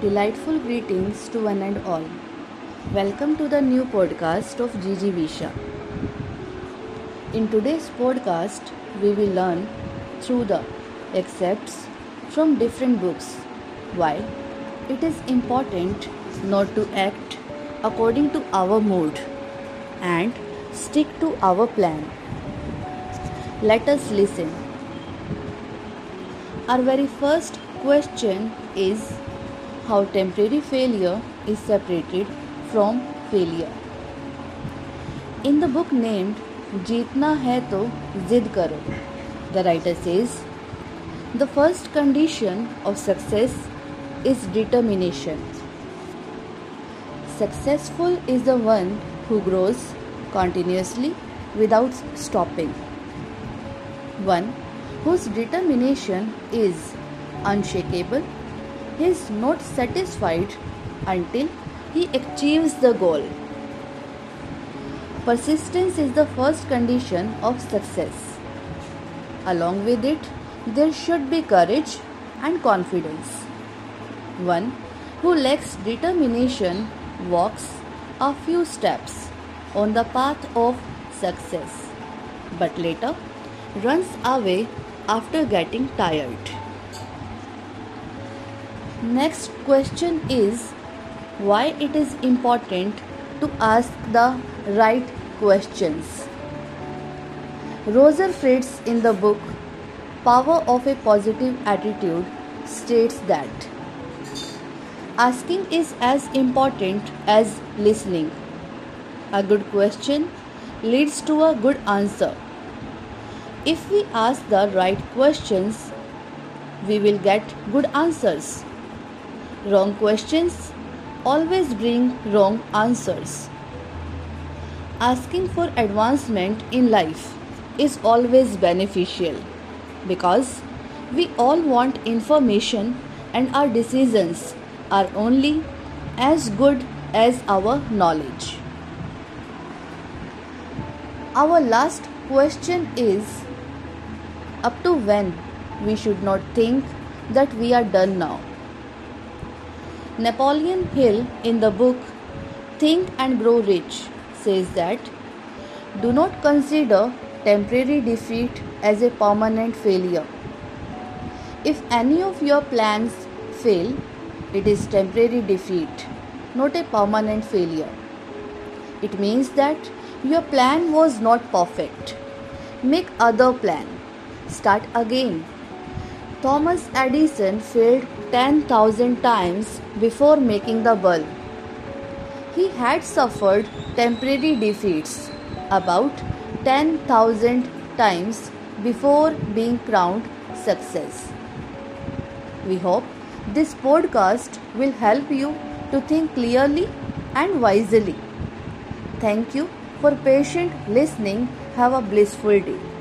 Delightful greetings to one and all. Welcome to the new podcast of Gigi Visha. In today's podcast, we will learn through the excerpts from different books why it is important not to act according to our mood and stick to our plan. Let us listen. Our very first question is how temporary failure is separated from failure. In the book named Jeetna Hai To Zid Karo, the writer says, The first condition of success is determination. Successful is the one who grows continuously without stopping. One whose determination is unshakable he is not satisfied until he achieves the goal. Persistence is the first condition of success. Along with it, there should be courage and confidence. One who lacks determination walks a few steps on the path of success, but later runs away after getting tired. Next question is why it is important to ask the right questions. Roger Fritz in the book Power of a Positive Attitude states that asking is as important as listening. A good question leads to a good answer. If we ask the right questions, we will get good answers. Wrong questions always bring wrong answers. Asking for advancement in life is always beneficial because we all want information and our decisions are only as good as our knowledge. Our last question is up to when we should not think that we are done now. Napoleon Hill, in the book Think and Grow Rich, says that do not consider temporary defeat as a permanent failure. If any of your plans fail, it is temporary defeat, not a permanent failure. It means that your plan was not perfect. Make other plan. Start again Thomas Edison failed 10,000 times before making the bulb. He had suffered temporary defeats about 10,000 times before being crowned success. We hope this podcast will help you to think clearly and wisely. Thank you for patient listening. Have a blissful day.